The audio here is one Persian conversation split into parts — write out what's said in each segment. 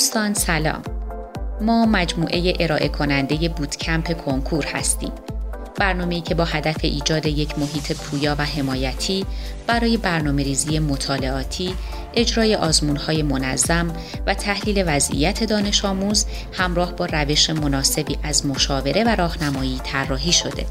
دوستان سلام ما مجموعه ارائه کننده بودکمپ کنکور هستیم برنامه‌ای که با هدف ایجاد یک محیط پویا و حمایتی برای برنامه ریزی مطالعاتی، اجرای آزمونهای منظم و تحلیل وضعیت دانش آموز همراه با روش مناسبی از مشاوره و راهنمایی طراحی شده.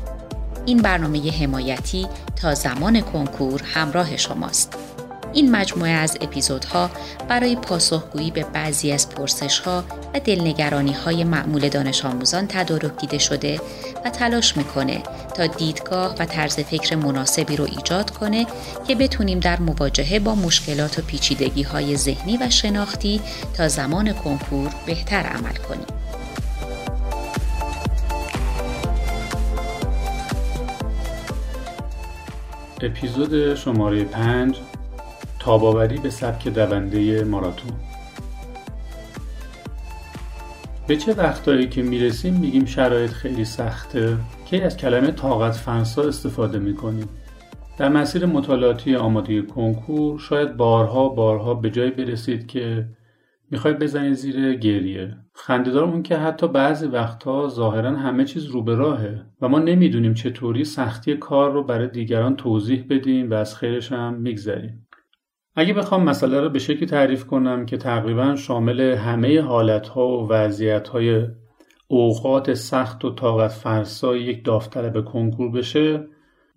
این برنامه حمایتی تا زمان کنکور همراه شماست. این مجموعه از اپیزودها برای پاسخگویی به بعضی از پرسشها و دلنگرانی های معمول دانش آموزان تدارک دیده شده و تلاش می‌کنه تا دیدگاه و طرز فکر مناسبی رو ایجاد کنه که بتونیم در مواجهه با مشکلات و پیچیدگی های ذهنی و شناختی تا زمان کنکور بهتر عمل کنیم. اپیزود شماره 5 تاباوری به سبک دونده ماراتون. به چه وقتایی که می‌رسیم میگیم شرایط خیلی سخته. که از کلمه طاقت فرسا استفاده می‌کنیم؟ در مسیر مطالعاتی آماده کنکور شاید بارها بارها به جای برسید که می‌خوای بزنی زیر گریه. خندهدار اون که حتی بعضی وقتها ظاهرا همه چیز رو به راهه و ما نمی‌دونیم چطوری سختی کار رو برای دیگران توضیح بدیم و از خیرش هم میگذریم. اگه بخوام مسئله رو به شکلی تعریف کنم که تقریبا شامل همه حالتها و وضعیتهای اوقات سخت و طاقت فرسای یک داوطلب کنکور بشه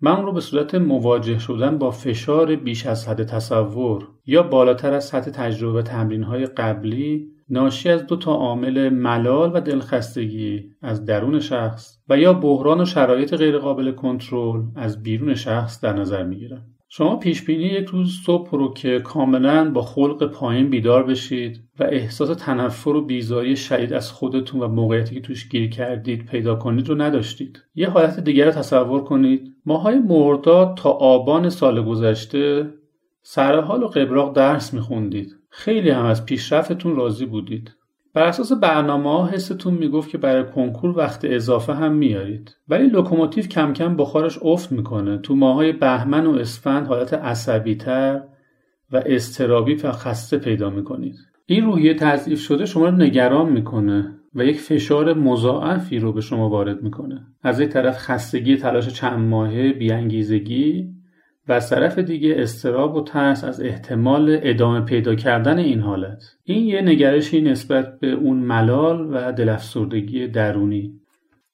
من رو به صورت مواجه شدن با فشار بیش از حد تصور یا بالاتر از سطح تجربه تمرین های قبلی ناشی از دو تا عامل ملال و دلخستگی از درون شخص و یا بحران و شرایط غیرقابل کنترل از بیرون شخص در نظر می‌گیرم. شما پیش بینی یک روز صبح رو که کاملا با خلق پایین بیدار بشید و احساس تنفر و بیزاری شدید از خودتون و موقعیتی که توش گیر کردید پیدا کنید رو نداشتید. یه حالت دیگر رو تصور کنید. ماهای مرداد تا آبان سال گذشته سر حال و قبراق درس میخوندید. خیلی هم از پیشرفتتون راضی بودید. بر اساس برنامه ها حستون می‌گفت که برای کنکور وقت اضافه هم میارید ولی لوکوموتیو کم کم بخارش افت می‌کنه. تو ماهای بهمن و اسفند حالت عصبی تر و اضطرابی و خسته پیدا می‌کنید. این روحیه تضعیف شده شما رو نگران می‌کنه و یک فشار مضاعفی رو به شما وارد می‌کنه. از یک طرف خستگی تلاش چند ماهه بیانگیزگی و از طرف دیگه استراب و ترس از احتمال ادامه پیدا کردن این حالت. این یه نگرشی نسبت به اون ملال و دلافسردگی درونی.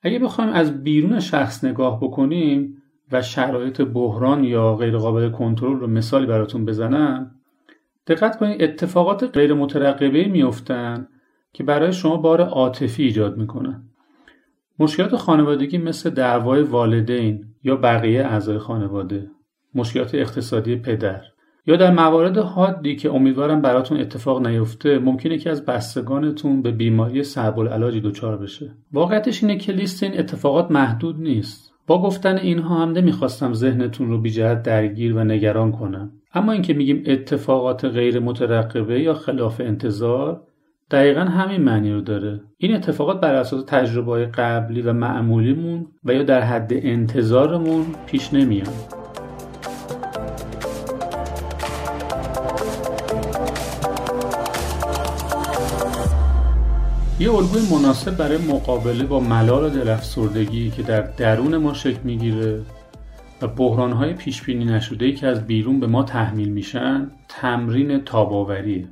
اگه بخوایم از بیرون شخص نگاه بکنیم و شرایط بحران یا غیرقابل کنترل رو مثالی براتون بزنم دقت کنید اتفاقات غیر مترقبه میفتن که برای شما بار عاطفی ایجاد می‌کنن مشکلات خانوادگی مثل دعوای والدین یا بقیه اعضای خانواده. مشکلات اقتصادی پدر. یا در موارد حادی که امیدوارم براتون اتفاق نیفته ممکنه که از بستگانتون به بیماری صعب العلاجی دچار بشه. واقعیتش اینه که لیست این اتفاقات محدود نیست. با گفتن اینها هم نمی‌خواستم ذهنتون رو بیجهت درگیر و نگران کنم. اما اینکه میگیم اتفاقات غیر مترقبه یا خلاف انتظار دقیقا همین معنی رو داره. این اتفاقات بر اساس تجربه قبلی و معمولیمون و یا در حد انتظارمون پیش نمیان. یه الگوی مناسب برای مقابله با ملال و دلافسردگی که در درون ما شکل می‌گیره و بحرانهای پیشبینی نشده که از بیرون به ما تحمیل میشن تمرین تاباوریه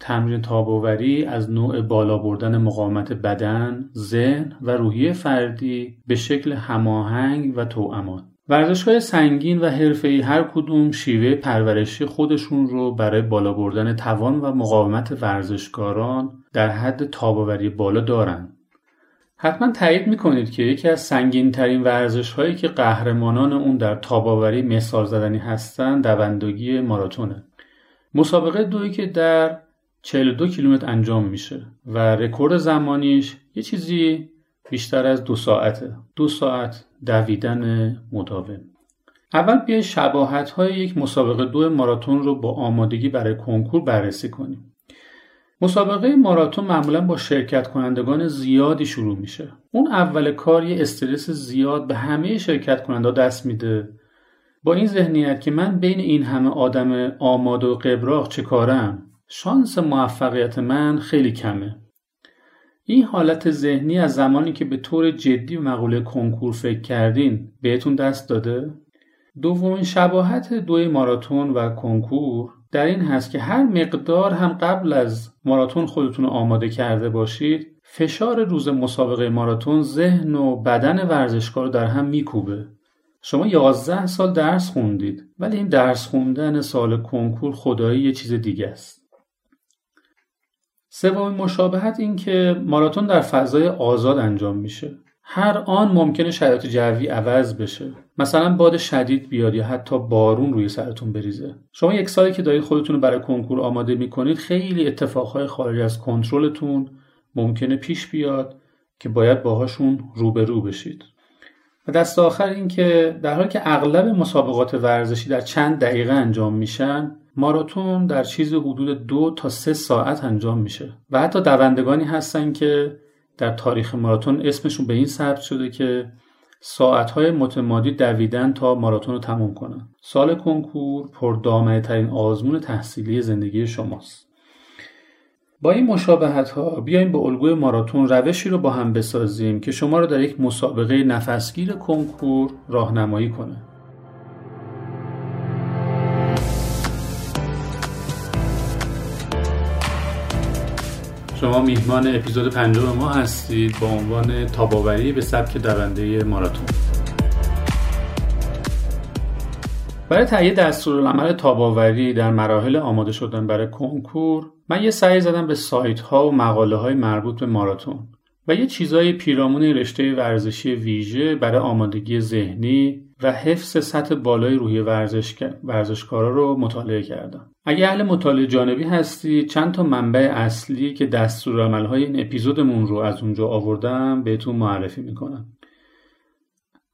تمرین تاباوری از نوع بالا بردن مقاومت بدن، ذهن و روحی فردی به شکل هماهنگ و توامان ورزشهای سنگین و حرفه‌ای هر کدوم شیوه پرورشی خودشون رو برای بالا بردن توان و مقاومت ورزشکاران در حد تاباوری بالا دارن. حتما تایید می‌کنید که یکی از سنگین ترین ورزش هایی که قهرمانان اون در تاباوری مثال زدنی هستند دوندگی ماراتونه. مسابقه دویی که در 42 کیلومتر انجام میشه و رکورد زمانیش یه چیزی بیشتر از دو ساعته. دو ساعت دویدن مداوم اول بیای شباهت های یک مسابقه دو ماراتون رو با آمادگی برای کنکور بررسی کنیم مسابقه ماراتون معمولا با شرکت کنندگان زیادی شروع میشه. اون اول کار یه استرس زیاد به همه شرکت کننده دست میده. با این ذهنیت که من بین این همه آدم آماده و قبراق چه کارم شانس موفقیت من خیلی کمه. این حالت ذهنی از زمانی که به طور جدی و مقوله کنکور فکر کردین بهتون دست داده؟ دومین شباهت دوی ماراتون و کنکور در این هست که هر مقدار هم قبل از ماراتون خودتون آماده کرده باشید فشار روز مسابقه ماراتون ذهن و بدن ورزشکار در هم میکوبه. شما 11 سال درس خوندید ولی این درس خوندن سال کنکور خدایی یه چیز دیگه است. سومین مشابهت این که ماراتون در فضای آزاد انجام میشه. هر آن ممکنه شرایط جوی عوض بشه. مثلا باد شدید بیاد یا حتی بارون روی سرتون بریزه. شما یک سالی که دارید خودتون رو برای کنکور آماده می‌کنید خیلی اتفاقهای خارج از کنترلتون ممکنه پیش بیاد که باید باهاشون روبرو بشید. و دست آخر این که در حالی که اغلب مسابقات ورزشی در چند دقیقه انجام میشن ماراتون در چیز حدود دو تا سه ساعت انجام میشه. و حتی دوندگانی هستن که در تاریخ ماراتون اسمشون به این ثبت شده که ساعتهای متمادی دویدن تا ماراتون رو تموم کنن. سال کنکور پردامنه ترین آزمون تحصیلی زندگی شماست. با این مشابهت ها بیایم به الگوی ماراتون روشی رو با هم بسازیم که شما رو در یک مسابقه نفسگیر کنکور راهنمایی کنه. شما میهمان اپیزود پنجم ما هستید با عنوان تاباوری به سبک دونده ماراتون برای تهیه دستورالعمل تاباوری در مراحل آماده شدن برای کنکور من یه سعی زدم به سایت ها و مقاله های مربوط به ماراتون و یه چیزای پیرامون رشته ورزشی ویژه برای آمادگی ذهنی و حفظ سطح بالای روحی ورزش ورزشکارا رو مطالعه کردم. اگه اهل مطالعه جانبی هستی چند تا منبع اصلی که های این اپیزودمون رو از اونجا آوردم بهتون معرفی می‌کنم.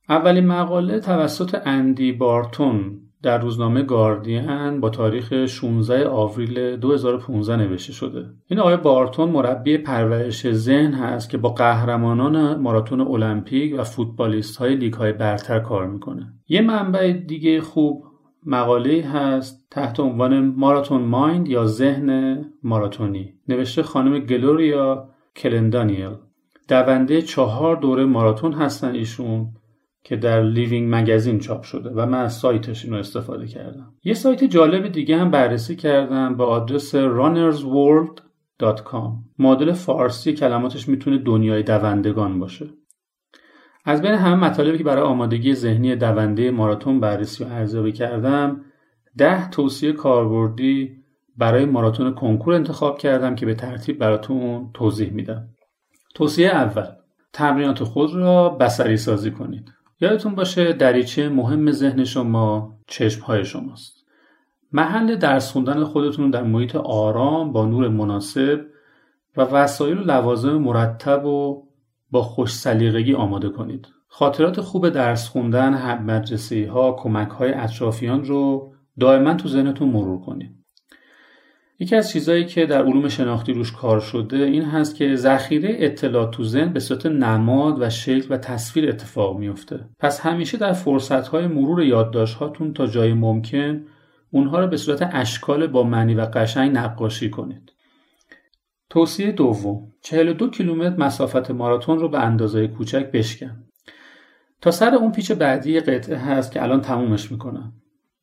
اولین مقاله توسط اندی بارتون در روزنامه گاردین با تاریخ 16 آوریل 2015 نوشته شده. این آقای بارتون مربی پرورش ذهن هست که با قهرمانان ماراتون المپیک و فوتبالیست های لیگ های برتر کار می‌کنه. یه منبع دیگه خوب مقاله هست تحت عنوان ماراتون مایند یا ذهن ماراتونی نوشته خانم گلوریا کلندانیل. دونده چهار دوره ماراتون هستن ایشون که در لیوینگ مگزین چاپ شده و من از سایتش اینو استفاده کردم. یه سایت جالب دیگه هم بررسی کردم با آدرس runnersworld.com مدل فارسی کلماتش می‌تونه دنیای دوندگان باشه. از بین همه مطالبی که برای آمادگی ذهنی دونده ماراتون بررسی و ارزیابی کردم ده توصیه کاربردی برای ماراتون کنکور انتخاب کردم که به ترتیب براتون توضیح میدم. توصیه اول تمرینات خود را بسری سازی کنید. یادتون باشه دریچه مهم ذهن شما چشم های شماست. محل درس خوندن خودتون در محیط آرام با نور مناسب و وسایل و لوازم مرتب و با خوش سلیقگی آماده کنید. خاطرات خوب درس خوندن، هم مدرسی ها، کمک های اطرافیان رو دائما تو ذهنتون مرور کنید. یکی از چیزهایی که در علوم شناختی روش کار شده این هست که ذخیره اطلاعات تو ذهن به صورت نماد و شکل و تصویر اتفاق میفته. پس همیشه در فرصتهای مرور یادداشت‌هاتون تا جای ممکن اونها رو به صورت اشکال با معنی و قشنگ نقاشی کنید. توصیه دوم 42 کیلومتر مسافت ماراتون رو به اندازه کوچک بشکن. تا سر اون پیچ بعدی قطعه هست که الان تمومش می‌کنم.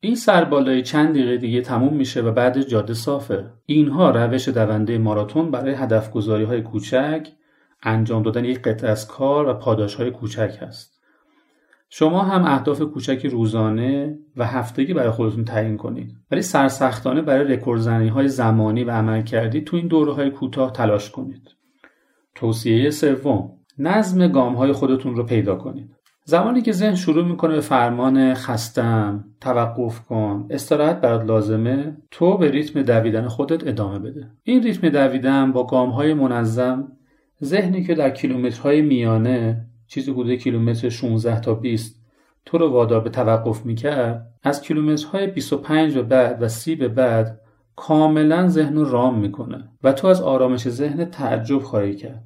این سربالایی چند دقیقه دیگه تموم میشه و بعد جاده صافه. اینها روش دونده ماراتون برای هدف گذاری های کوچک، انجام دادن یک قطعه از کار و پاداش های کوچک هست. شما هم اهداف کوچکی روزانه و هفتگی برای خودتون تعیین کنید. ولی سرسختانه برای رکوردزنی های زمانی و عمل کردی تو این دوره های کوتاه تلاش کنید. توصیه سوم نظم گام های خودتون رو پیدا کنید. زمانی که ذهن شروع می‌کنه به فرمان خستم توقف کن استراحت برات لازمه تو به ریتم دویدن خودت ادامه بده. این ریتم دویدن با گام های منظم ذهنی که در کیلومترهای میانه چیزی حدود کیلومتر 16 تا 20 تو رو وادار به توقف می‌کرد؟ از کیلومترهای 25 به بعد و 30 به بعد کاملا ذهن رو رام می‌کنه و تو از آرامش ذهن تعجب خواهی کرد.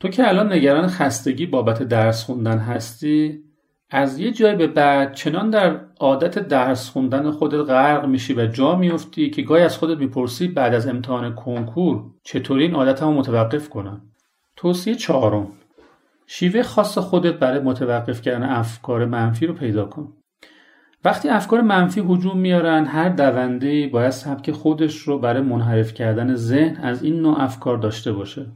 تو که الان نگران خستگی بابت درس خوندن هستی از یه جای به بعد چنان در عادت درس خوندن خودت غرق میشی و جا میفتی که گاهی از خودت می‌پرسی بعد از امتحان کنکور چطوری این عادتمو متوقف کنم؟ توصیه چهارم. شیوه خاص خودت برای متوقف کردن افکار منفی رو پیدا کن. وقتی افکار منفی هجوم میارن هر دونده باید سبک خودش رو برای منحرف کردن ذهن از این نوع افکار داشته باشه.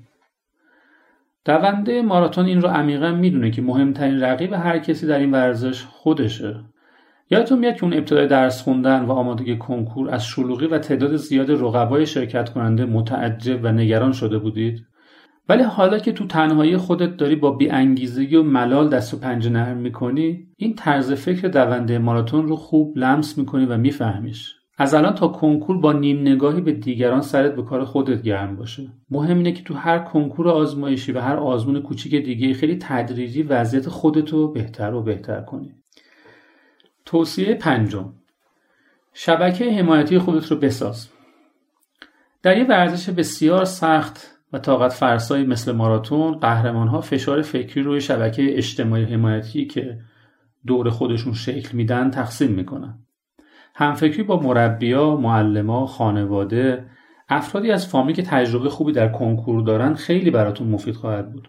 دونده ماراتون این رو عمیقا می‌دونه که مهمترین رقیب هر کسی در این ورزش خودشه. یادتون میاد که اون ابتدای درس خوندن و آمادگی کنکور از شلوغی و تعداد زیاد رقبای شرکت کننده متعجب و نگران شده بودید؟ ولی حالا که تو تنهایی خودت داری با بیانگیزگی و ملال دست و پنجه نرم می‌کنی این طرز فکر دونده ماراتون رو خوب لمس می‌کنی و میفهمیش. از الان تا کنکور با نیم نگاهی به دیگران سرت به کار خودت گرم باشه. مهم اینه که تو هر کنکور آزمایشی و هر آزمون کوچیک دیگه خیلی تدریجی وضعیت خودتو بهتر و بهتر کنی. توصیه پنجم. شبکه حمایتی خودت رو بساز. در یه ورزش بسیار سخت و طاقت فرسایی مثل ماراتون قهرمان ها فشار فکری روی شبکه اجتماعی حمایتی که دور خودشون شکل میدن تقسیم می‌کنن همفکری با مربیا، معلما، خانواده، افرادی از فامیلی که تجربه خوبی در کنکور دارن خیلی براتون مفید خواهد بود.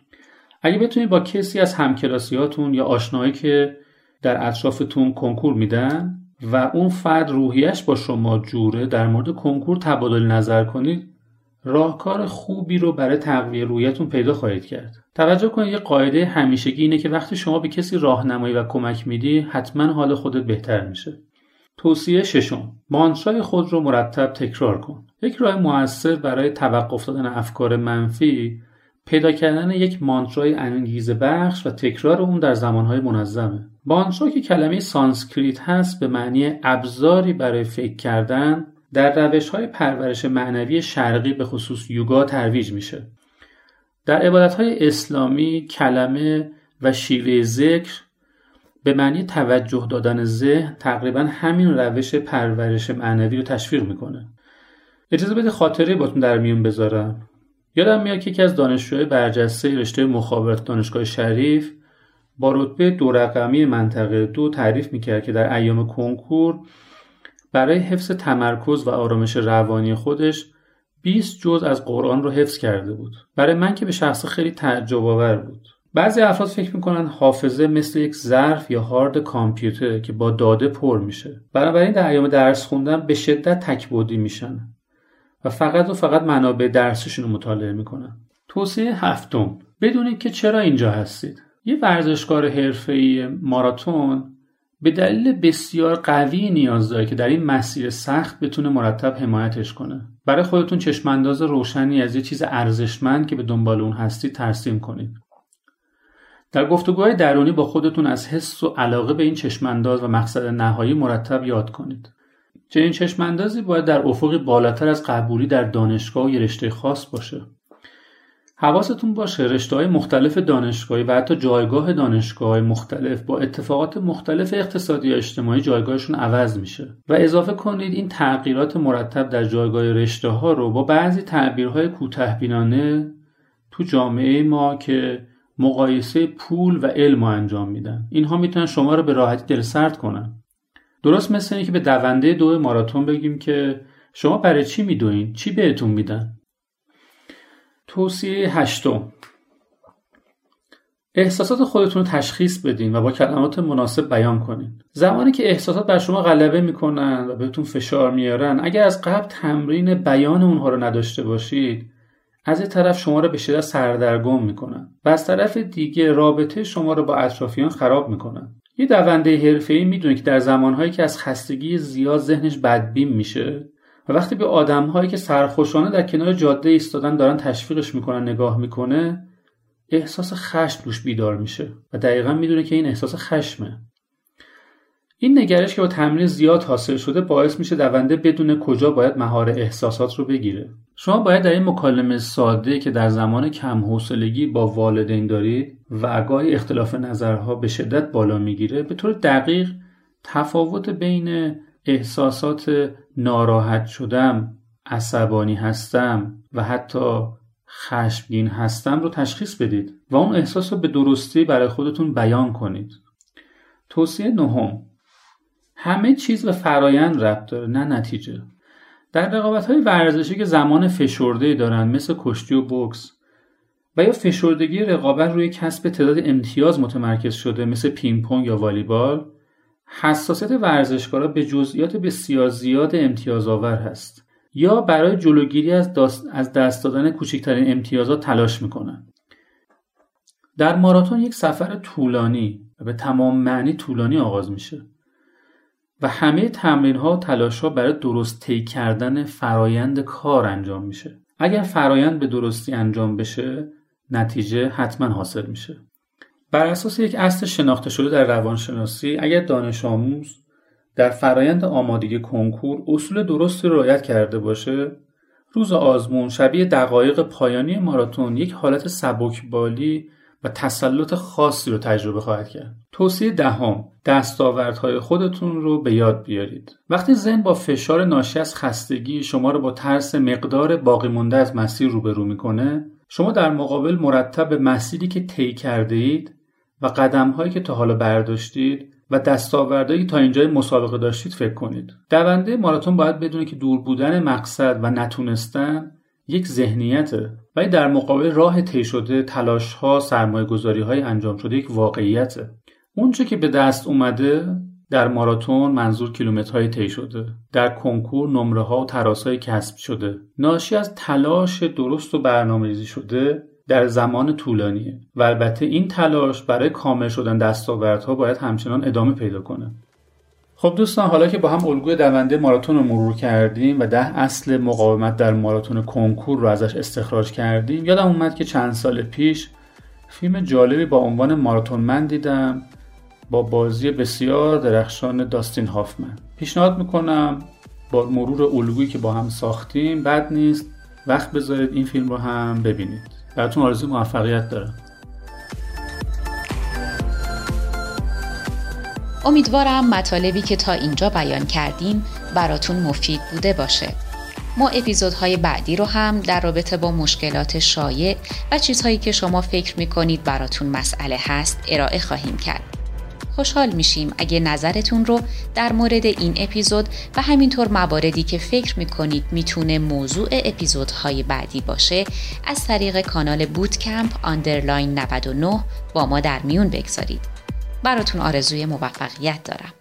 اگه بتونید با کسی از همکلاسیاتون یا آشنایی که در اطرافتون کنکور میدن و اون فرد روحیش با شما جوره در مورد کنکور تبادل نظر کنید راهکار خوبی رو برای تقویه رویتون پیدا خواهید کرد. توجه کنید یه قاعده همیشگی اینه که وقتی شما به کسی راهنمایی و کمک میدی حتما حال خودت بهتر میشه. توصیه ششم مانترای خود رو مرتب تکرار کن یک راه موثر برای توقف دادن افکار منفی پیدا کردن یک مانترای انگیزه بخش و تکرار اون در زمانهای منظم مانترا که کلمه سانسکریت هست به معنی ابزاری برای فکر کردن در روش های پرورش معنوی شرقی به خصوص یوگا ترویج میشه. در عبادت های اسلامی کلمه و شیوه ذکر به معنی توجه دادن ذهن تقریبا همین روش پرورش معنوی رو تشویق می‌کنه. اجازه بده خاطره باتون در میون بذارم. یادم میاد که یکی از دانشجوهای برجسته رشته مخابرات دانشگاه شریف با رتبه دو رقمی منطقه دو تعریف می‌کرد که در ایام کنکور برای حفظ تمرکز و آرامش روانی خودش 20 جز از قرآن رو حفظ کرده بود. برای من که به شخص خیلی تعجب آور بود. بعضی افراد فکر می‌کنن حافظه مثل یک ظرف یا هارد کامپیوتر که با داده پر میشه. بنابراین در ایام درس خوندن به شدت تکبودی میشن و فقط و فقط منابع درسشون رو مطالعه می‌کنن. توصیه هفتم. بدونید که چرا اینجا هستید. یه ورزشکار حرفه‌ای ماراتون به دلیل بسیار قوی نیاز داره که در این مسیر سخت بتونه مرتب حمایتش کنه برای خودتون چشمانداز روشنی از یه چیز ارزشمند که به دنبال اون هستید ترسیم کنید در گفتگوهای درونی با خودتون از حس و علاقه به این چشمانداز و مقصد نهایی مرتب یاد کنید. چنین چشماندازی باید در افقی بالاتر از قبولی در دانشگاه و یه رشته خاص باشه. حواستون باشه رشته های مختلف دانشگاهی و حتی جایگاه دانشگاه مختلف با اتفاقات مختلف اقتصادی یا اجتماعی جایگاهشون عوض میشه. و اضافه کنید این تغییرات مرتب در جایگاه رشته ها رو با بعضی تعبیرهای کوته تو جامعه ما که مقایسه پول و علم انجام میدن. اینها می‌تونن شما رو به راحتی دل سرد کنن. درست مثل اینه که به دونده دو ماراتون بگیم که شما برای چی میدوین؟ چی بهتون میدن؟ توصیه هشتم. احساسات خودتون رو تشخیص بدین و با کلمات مناسب بیان کنین. زمانی که احساسات بر شما غلبه می‌کنن و بهتون فشار میارن اگر از قبل تمرین بیان اونها رو نداشته باشید از این طرف شما را به شدت سردرگم می‌کنن و از طرف دیگه رابطه شما را با اطرافیان خراب می‌کنن. یه دونده حرفه‌ای می‌دونه که در زمانهایی که از خستگی زیاد ذهنش بدبین میشه وقتی به آدمهایی که سرخوشانه در کنار جاده ایستادن دارن تشویقش می‌کنن نگاه می‌کنه احساس خشم دوش بیدار میشه و دقیقا می‌دونه که این احساس خشمه. این نگرش که با تمرین زیاد حاصل شده باعث میشه دونده بدون کجا باید مهار احساسات رو بگیره. شما باید در این مکالمه ساده که در زمان کم حوصلگی با والدین دارید و گاهی اختلاف نظرها به شدت بالا می‌گیره به طور دقیق تفاوت بین احساسات ناراحت شدم عصبانی هستم و حتی خشمگین هستم رو تشخیص بدید و اون احساس رو به درستی برای خودتون بیان کنید. توصیه نهم. همه چیز به فرایند ربط داره نه نتیجه. در رقابت های ورزشی که زمان فشرده دارن مثل کشتی و بکس و یا فشردگی رقابت روی کسب تعداد امتیاز متمرکز شده مثل پینگ پونگ یا والیبال حساسیت ورزشکارا به جزئیات بسیار زیاد امتیاز آور هست یا برای جلوگیری از, از دست دادن کوچکترین امتیازات تلاش می‌کنن. در ماراتون یک سفر طولانی و به تمام معنی طولانی آغاز میشه و همه تمرین ها و تلاش ها برای درست طی کردن فرایند کار انجام میشه. اگر فرایند به درستی انجام بشه نتیجه حتما حاصل میشه. بر اساس یک اصل شناخته شده در روانشناسی اگر دانش آموز در فرایند آمادگی کنکور اصول درستی رعایت کرده باشه روز آزمون شبیه دقایق پایانی ماراتون یک حالت سبکبالی و تسلط خاصی رو تجربه خواهد کرد. توصیه دهم دستاوردهای خودتون رو به یاد بیارید. وقتی ذهن با فشار ناشی از خستگی شما رو با ترس مقدار باقی مونده از مسیر روبرو می‌کنه، شما در مقابل مرتب به مسیری که طی کرده اید و قدمهایی که تا حالا برداشتید و دستاوردهایی تا اینجای مسابقه داشتید فکر کنید. دونده ماراتون باید بدونه که دور بودن مقصد و نتونستن یک ذهنیته ولی در مقابل راه طی شده تلاش ها سرمایه گذاری های انجام شده یک واقعیته. اونچه که به دست اومده در ماراتون منظور کیلومترهای طی شده. در کنکور نمره ها و تراس های کسب شده. ناشی از تلاش درست و برنامه‌ریزی شده در زمان طولانیه. و البته این تلاش برای کامل شدن دستاوردها باید همچنان ادامه پیدا کنه. خب دوستان حالا که با هم الگوی دونده ماراتون رو مرور کردیم و ده اصل مقاومت در ماراتون کنکور رو ازش استخراج کردیم یادم اومد که چند سال پیش فیلم جالبی با عنوان ماراتون من دیدم با بازی بسیار درخشان داستین هافمن. پیشنهاد می‌کنم با مرور الگویی که با هم ساختیم بد نیست وقت بذارید این فیلم رو هم ببینید. براتون آرزو موفقیت دارم امیدوارم مطالبی که تا اینجا بیان کردیم براتون مفید بوده باشه. ما اپیزودهای بعدی رو هم در رابطه با مشکلات شایع و چیزهایی که شما فکر می‌کنید براتون مسئله هست ارائه خواهیم کرد. خوشحال میشیم اگه نظرتون رو در مورد این اپیزود و همینطور مواردی که فکر می‌کنید می‌تونه موضوع اپیزودهای بعدی باشه از طریق کانال bootcamp underline 99 با ما در میون بگذارید. براتون آرزوی موفقیت دارم.